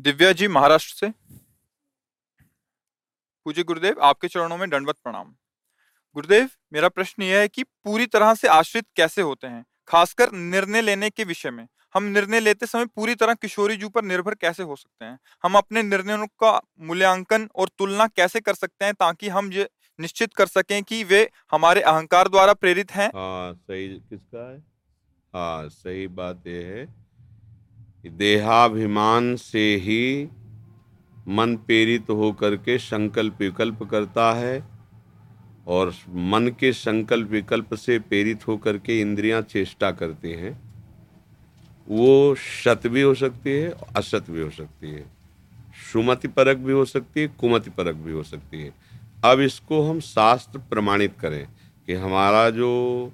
दिव्या जी महाराष्ट्र से। पूज्य गुरुदेव, आपके चरणों में दंडवत प्रणाम। गुरुदेव, मेरा प्रश्न यह है कि पूरी तरह से आश्रित कैसे होते हैं? खासकर निर्णय लेने के विषय में। हम निर्णय लेते समय पूरी तरह किशोरी जी पर निर्भर कैसे हो सकते हैं? हम अपने निर्णयों का मूल्यांकन और तुलना कैसे कर सकते हैं ताकि हम ये निश्चित कर सकें कि वे हमारे अहंकार द्वारा प्रेरित हैं? हाँ सही किसका है? हाँ सही बात यह है देहाभिमान से ही मन प्रेरित होकर के संकल्प विकल्प करता है और मन के संकल्प विकल्प से प्रेरित होकर के इंद्रियाँ चेष्टा करती हैं। वो सत भी हो सकती है, असत भी हो सकती है। सुमति परक भी हो सकती है, कुमति परक भी हो सकती है। अब इसको हम शास्त्र प्रमाणित करें कि हमारा जो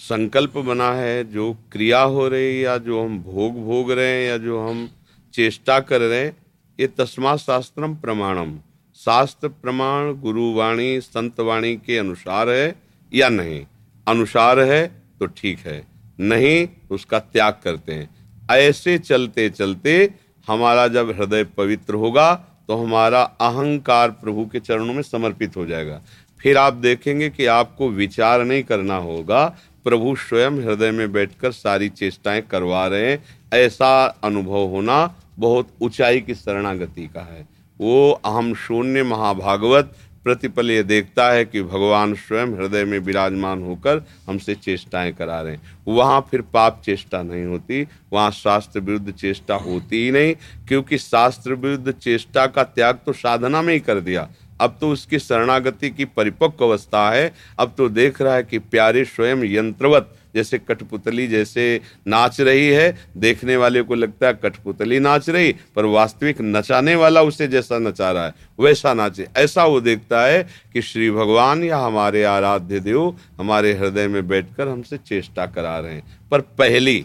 संकल्प बना है, जो क्रिया हो रही या जो हम भोग भोग रहे हैं, या जो हम चेष्टा कर रहे हैं, ये तस्मा शास्त्रम प्रमाणम। शास्त्र प्रमाण गुरुवाणी, संतवाणी के अनुसार है या नहीं? अनुसार है तो ठीक है, नहीं तो उसका त्याग करते हैं। ऐसे चलते चलते हमारा जब हृदय पवित्र होगा तो हमारा अहंकार प्रभु के चरणों में समर्पित हो जाएगा। फिर आप देखेंगे कि आपको विचार नहीं करना होगा प्रभु स्वयं हृदय में बैठकर सारी चेष्टाएँ करवा रहे हैं। ऐसा अनुभव होना बहुत ऊंचाई की शरणागति का है। वो अहम शून्य महाभागवत प्रतिपल ये देखता है कि भगवान स्वयं हृदय में विराजमान होकर हमसे चेष्टाएँ करा रहे हैं। वहाँ फिर पाप चेष्टा नहीं होती, वहाँ शास्त्र विरुद्ध चेष्टा होती ही नहीं, क्योंकि शास्त्र विरुद्ध चेष्टा का त्याग तो साधना में ही कर दिया। अब तो उसकी शरणागति की परिपक्व अवस्था है। अब तो देख रहा है कि प्यारे स्वयं यंत्रवत जैसे कठपुतली जैसे नाच रही है। देखने वाले को लगता है कठपुतली नाच रही, पर वास्तविक नचाने वाला उसे जैसा नचा रहा है, वैसा नाचे। ऐसा वो देखता है कि श्री भगवान या हमारे आराध्य देव हमारे हृदय में बैठकर हमसे चेष्टा करा रहे हैं। पर पहली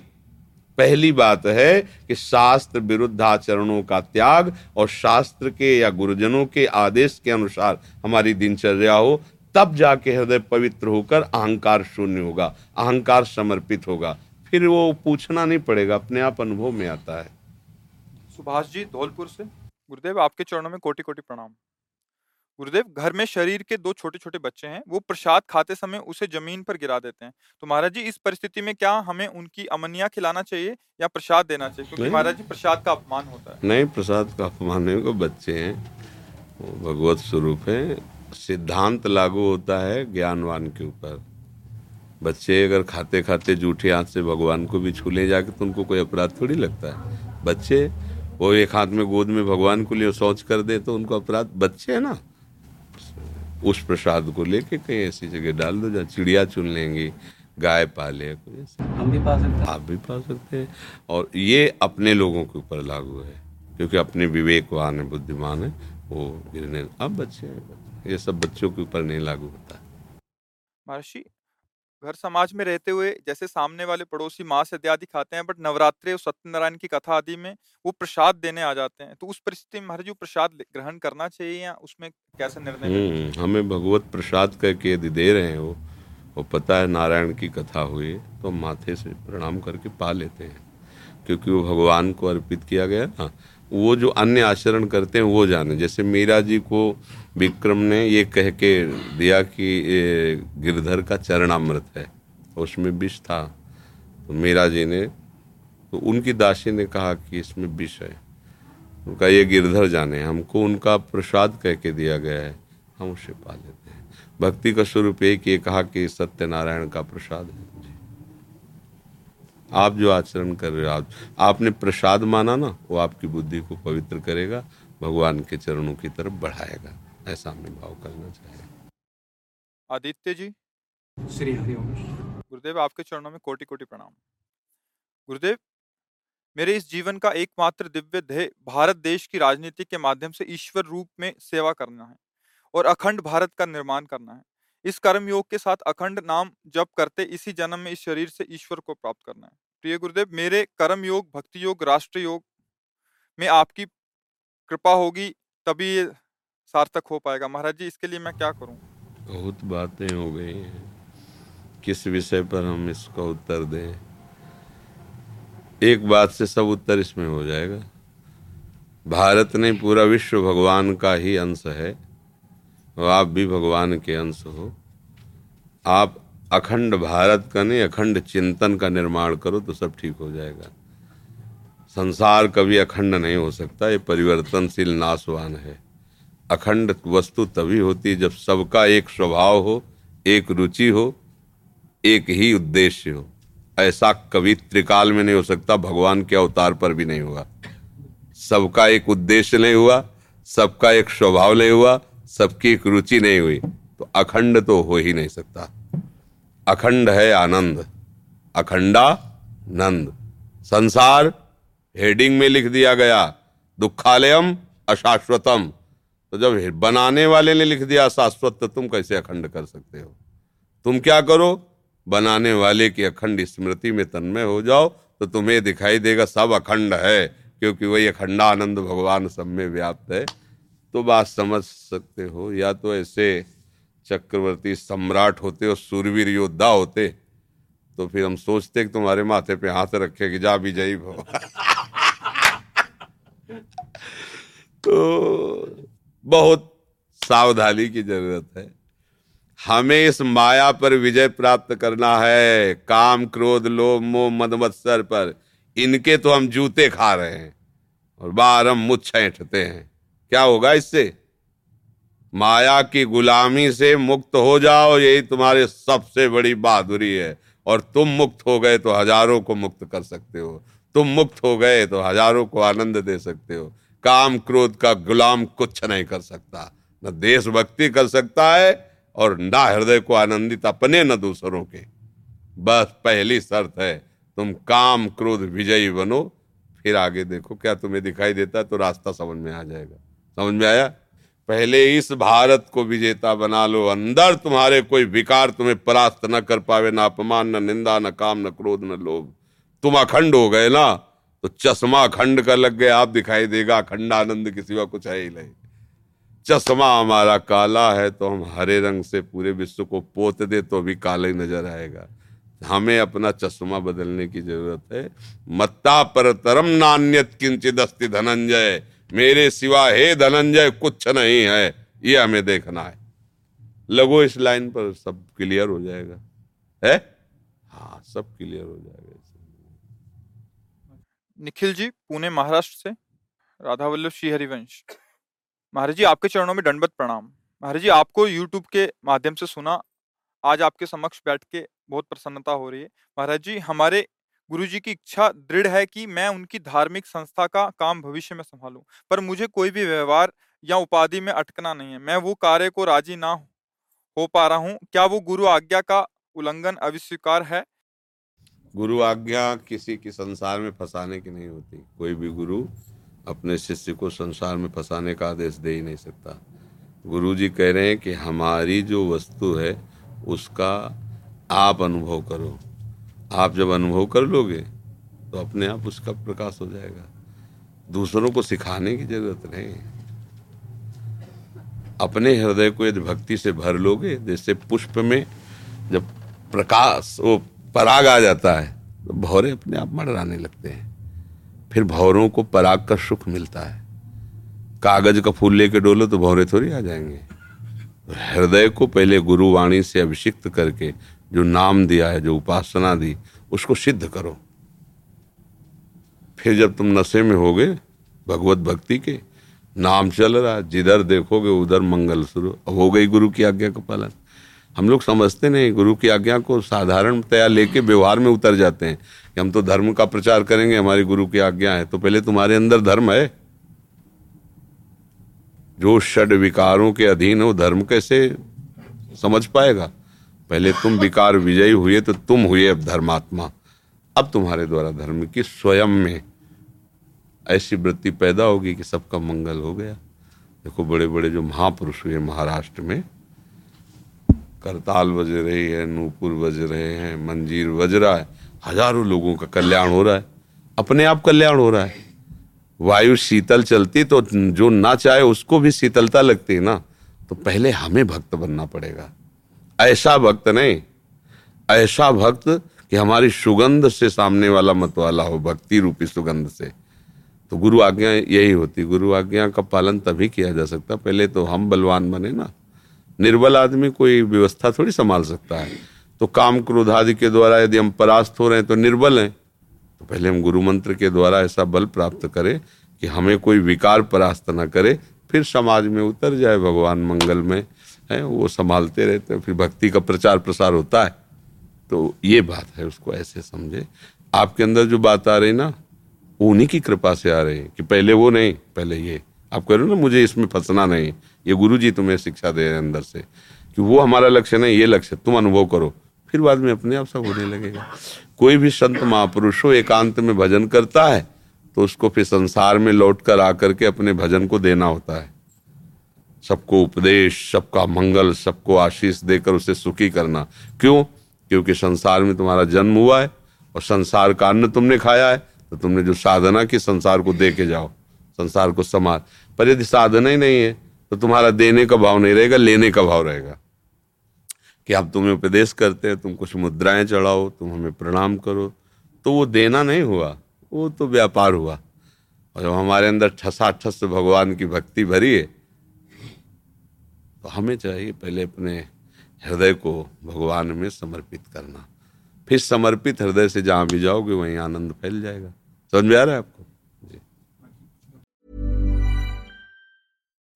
पहली बात है कि शास्त्र विरुद्ध आचरणों का त्याग और शास्त्र के या गुरुजनों के आदेश के अनुसार हमारी दिनचर्या हो, तब जाके हृदय पवित्र होकर अहंकार शून्य होगा, अहंकार समर्पित होगा। फिर वो पूछना नहीं पड़ेगा, अपने आप अनुभव में आता है। सुभाष जी, धौलपुर से। गुरुदेव, आपके चरणों में कोटि कोटि प्रणाम। गुरुदेव घर में शरीर के दो छोटे छोटे बच्चे हैं वो प्रसाद खाते समय उसे ज़मीन पर गिरा देते हैं। तो महाराज जी इस परिस्थिति में क्या हमें उनकी अमनिया खिलाना चाहिए या प्रसाद देना चाहिए? क्योंकि। महाराज जी प्रसाद का अपमान होता है। नहीं प्रसाद का अपमान नहीं को बच्चे हैं वो भगवत स्वरूप है। सिद्धांत लागू होता है ज्ञानवान के ऊपर। बच्चे अगर खाते खाते जूठे हाथ से भगवान को भी छू ले जाके तो उनको कोई अपराध थोड़ी लगता है। बच्चे वो एक हाथ में गोद में भगवान को लिए शौच कर दे तो उनको अपराध बच्चे है ना। उस प्रसाद को लेके कहीं ऐसी जगह डाल दो जहाँ चिड़िया चुन लेंगी गाय पाले कोई ऐसे। हम भी पा सकते हैं। आप भी पा सकते हैं। और ये अपने लोगों के ऊपर लागू है क्योंकि अपने विवेकवान है बुद्धिमान है वो गिरने अब बच्चे हैं। ये सब बच्चों के ऊपर नहीं लागू होता। महर्षि घर समाज में रहते हुए जैसे सामने वाले पड़ोसी मांस इत्यादि खाते हैं बट नवरात्रि और सत्यनारायण की कथा आदि में वो प्रसाद देने आ जाते हैं तो उस परिस्थिति में महर्षि वो प्रसाद ग्रहण करना चाहिए या उसमें कैसे निर्णय? हम्म, हमें भगवत प्रसाद करके यदि दे रहे हैं वो वो पता है नारायण की कथा हुई तो माथे से प्रणाम करके पा लेते हैं क्योंकि वो भगवान को अर्पित किया गया ना वो जो अन्य आचरण करते हैं, वो जाने। जैसे मीरा जी को विक्रम ने ये कह के दिया कि गिरधर का चरणामृत है, उसमें विष था। तो मीरा जी ने तो उनकी दासी ने कहा कि इसमें विष है। उनका, ये गिरधर जाने, हमको उनका प्रसाद कह के दिया गया है, हम उसे पा लेते हैं। भक्ति का स्वरूप एक, ये कहा कि सत्यनारायण का प्रसाद है। आप जो आचरण कर रहे हो आप आपने प्रसाद माना ना वो आपकी बुद्धि को पवित्र करेगा भगवान के चरणों की तरफ़ बढ़ाएगा। ऐसा हमें भाव करना चाहिए आदित्य जी। श्री हरिओम गुरुदेव आपके चरणों में कोटि कोटि प्रणाम। गुरुदेव मेरे इस जीवन का एकमात्र दिव्य ध्येय भारत देश की राजनीति के माध्यम से ईश्वर रूप में सेवा करना है और अखंड भारत का निर्माण करना है। इस कर्म योग के साथ अखंड नाम जप करते इसी जन्म में इस शरीर से ईश्वर को प्राप्त करना है। प्रिय गुरुदेव, मेरे कर्म योग भक्ति योग राष्ट्र योग में आपकी कृपा होगी, तभी ये सार्थक हो पाएगा। महाराज जी, इसके लिए मैं क्या करूँ? बहुत बातें हो गई हैं। किस विषय पर हम इसका उत्तर दें? एक बात से सब उत्तर इसमें हो जाएगा। भारत नहीं, पूरा विश्व भगवान का ही अंश है। आप भी भगवान के अंश हो। आप अखंड भारत का नहीं, अखंड चिंतन का निर्माण करो तो सब ठीक हो जाएगा। संसार कभी अखंड नहीं हो सकता, ये परिवर्तनशील, नाशवान है। अखंड वस्तु तभी होती है जब सबका एक स्वभाव हो, एक रुचि हो, एक ही उद्देश्य हो। ऐसा कभी त्रिकाल में नहीं हो सकता, भगवान के अवतार पर भी नहीं हुआ। सबका एक उद्देश्य नहीं हुआ, सबका एक स्वभाव नहीं हुआ सबकी एक रुचि नहीं हुई तो अखंड तो हो ही नहीं सकता। अखंड है आनंद, अखंडा नंद। संसार हेडिंग में लिख दिया गया, दुखालयम अशाश्वतम। तो जब बनाने वाले ने लिख दिया शाश्वत तो तुम कैसे अखंड कर सकते हो? तुम क्या करो? बनाने वाले की अखंड स्मृति में तन्मय हो जाओ तो तुम्हें दिखाई देगा सब अखंड है, क्योंकि वही अखंडानंद भगवान सब में व्याप्त है। तो बात समझ सकते हो, या तो ऐसे चक्रवर्ती सम्राट होते और सूरवीर योद्धा होते तो फिर हम सोचते कि तुम्हारे माथे पे हाथ रखे कि जा विजयी भव। तो बहुत सावधानी की ज़रूरत है। हमें इस माया पर विजय प्राप्त करना है। काम, क्रोध, लोभ, मोह मद मत्सर पर। इनके तो हम जूते खा रहे हैं और बार हम मुझ छेंटते हैं। क्या होगा इससे? माया की गुलामी से मुक्त हो जाओ, यही तुम्हारे सबसे बड़ी बहादुरी है। और तुम मुक्त हो गए तो हज़ारों को मुक्त कर सकते हो। तुम मुक्त हो गए तो हज़ारों को आनंद दे सकते हो। काम क्रोध का गुलाम कुछ नहीं कर सकता। न देशभक्ति कर सकता है और ना हृदय को आनंदित अपने, न दूसरों के। बस पहली शर्त है, तुम काम क्रोध विजयी बनो। फिर आगे देखो, क्या तुम्हें दिखाई देता है तो रास्ता समझ में आ जाएगा। समझ में आया? पहले इस भारत को विजेता बना लो, अंदर तुम्हारे कोई विकार तुम्हें परास्त न कर पावे, ना अपमान, न निंदा, न काम, न क्रोध, न लोभ। तुम अखंड हो गए ना? तो चश्मा अखंड का लग गया, आप दिखाई देगा अखंड आनंद के सिवा कुछ है ही नहीं। चश्मा हमारा काला है तो हम हरे रंग से पूरे विश्व को पोत दे तो भी काला ही नज़र आएगा। हमें अपना चश्मा बदलने की ज़रूरत है। मत्ता पर तरम नान्यत किंचित अस्ति धनंजय। मेरे सिवा हे धनंजय, कुछ नहीं है। ये हमें देखना है। लगो इस लाइन पर सब क्लियर हो जाएगा। है? हाँ सब क्लियर हो जाएगा निखिल जी, पुणे, महाराष्ट्र से। राधा वल्लभ श्री हरिवंश। महाराज जी, आपके चरणों में दंडवत प्रणाम। महाराज जी, आपको यूट्यूब के माध्यम से सुना। आज आपके समक्ष बैठ के बहुत प्रसन्नता हो रही है। महाराज जी, हमारे गुरु जी की इच्छा दृढ़ है कि मैं उनकी धार्मिक संस्था का काम भविष्य में संभालूं, पर मुझे कोई भी व्यवहार या उपाधि में अटकना नहीं है। मैं वो कार्य को राज़ी ना हो पा रहा हूँ। क्या वो गुरु आज्ञा का उल्लंघन अविस्वीकार है? गुरु आज्ञा किसी की संसार में फंसाने की नहीं होती। कोई भी गुरु अपने शिष्य को संसार में फंसाने का आदेश दे ही नहीं सकता। गुरु जी कह रहे हैं कि हमारी जो वस्तु है, उसका आप अनुभव करो। आप जब अनुभव कर लोगे तो अपने आप उसका प्रकाश हो जाएगा। दूसरों को सिखाने की ज़रूरत नहीं अपने हृदय को यदि भक्ति से भर लोगे, जैसे पुष्प में जब प्रकाश, वो पराग आ जाता है तो भौरे अपने आप मडराने लगते हैं। फिर भौरों को पराग का सुख मिलता है। कागज़ का फूल लेके डोलो तो भौरे थोड़ी आ जाएँगे। हृदय को पहले गुरुवाणी से अभिषिक्त करके जो नाम दिया है, जो उपासना दी, उसको सिद्ध करो। फिर जब तुम नशे में होगे भगवत भक्ति के, नाम चल रहा जिधर देखोगे, उधर मंगल शुरू। हो गई गुरु की आज्ञा का पालन। हम लोग समझते नहीं, गुरु की आज्ञा को साधारणतया लेके व्यवहार में उतर जाते हैं कि हम तो धर्म का प्रचार करेंगे, हमारी गुरु की आज्ञा है तो पहले तुम्हारे अंदर धर्म है। जो षड विकारों के अधीन हो धर्म कैसे समझ पाएगा? पहले तुम विकार विजयी हुए तो तुम हुए अब धर्मात्मा। अब तुम्हारे द्वारा धर्म की स्वयं में ऐसी वृत्ति पैदा होगी कि सबका मंगल हो गया। देखो बड़े बड़े जो महापुरुष हुए महाराष्ट्र में, करताल बज रही है, नूपुर बज रहे हैं, मंजीर बज रहा है, हज़ारों लोगों का कल्याण हो रहा है, अपने आप कल्याण हो रहा है। वायु शीतल चलती तो जो ना चाहे उसको भी शीतलता लगती है ना तो पहले हमें भक्त बनना पड़ेगा। ऐसा भक्त नहीं, ऐसा भक्त कि हमारी सुगंध से सामने वाला मत वाला हो, भक्ति रूपी सुगंध से। तो गुरु आज्ञा यही होती, गुरु आज्ञा का पालन तभी किया जा सकता। पहले तो हम बलवान बने ना। निर्बल आदमी कोई व्यवस्था थोड़ी संभाल सकता है। तो काम क्रोध आदि के द्वारा यदि हम परास्त हो रहे हैं तो निर्बल हैं। तो पहले हम गुरु मंत्र के द्वारा ऐसा बल प्राप्त करें कि हमें कोई विकार परास्त न करे, फिर समाज में उतर जाए भगवान मंगल में। है, वो संभालते रहते हैं, फिर भक्ति का प्रचार प्रसार होता है। तो ये बात है, उसको ऐसे समझे। आपके अंदर जो बात आ रही ना उन्हीं की कृपा से आ रही है कि पहले वो नहीं, पहले ये। आप कह रहे हो ना, मुझे इसमें फंसना नहीं, ये गुरु जी तुम्हें शिक्षा दे रहे हैं अंदर से, कि वो हमारा लक्ष्य नहीं, ये लक्ष्य, तुम अनुभव करो। फिर बाद में अपने आप सब होने लगेगा। कोई भी संत महापुरुष हो, एकांत में भजन करता है तो उसको फिर संसार में लौट कर आकर के अपने भजन को देना होता है। सबको उपदेश, सबका मंगल, सबको आशीष देकर उसे सुखी करना। क्यों? क्योंकि संसार में तुम्हारा जन्म हुआ है और संसार का अन्न तुमने खाया है तो तुमने जो साधना की संसार को दे के जाओ, संसार को समाज पर यदि साधना ही नहीं है तो तुम्हारा देने का भाव नहीं रहेगा, लेने का भाव रहेगा। कि आप तुम्हें उपदेश करते हैं, तुम कुछ मुद्राएँ चढ़ाओ, तुम हमें प्रणाम करो तो वो देना नहीं हुआ, वो तो व्यापार हुआ। और जब हमारे अंदर ठसा ठस भगवान की भक्ति भरी है तो हमें चाहिए पहले अपने हृदय को भगवान में समर्पित करना फिर समर्पित हृदय से जहाँ भी जाओगे वहीं आनंद फैल जाएगा समझ में आ रहा है आपको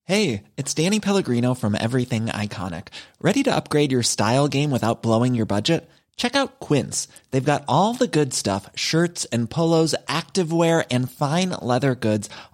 Hey, it's Danny Pellegrino from Everything Iconic. Ready to upgrade your style game without blowing your budget? Check out Quince. They've got all the good stuff shirts and polos, activewear, and fine leather goods,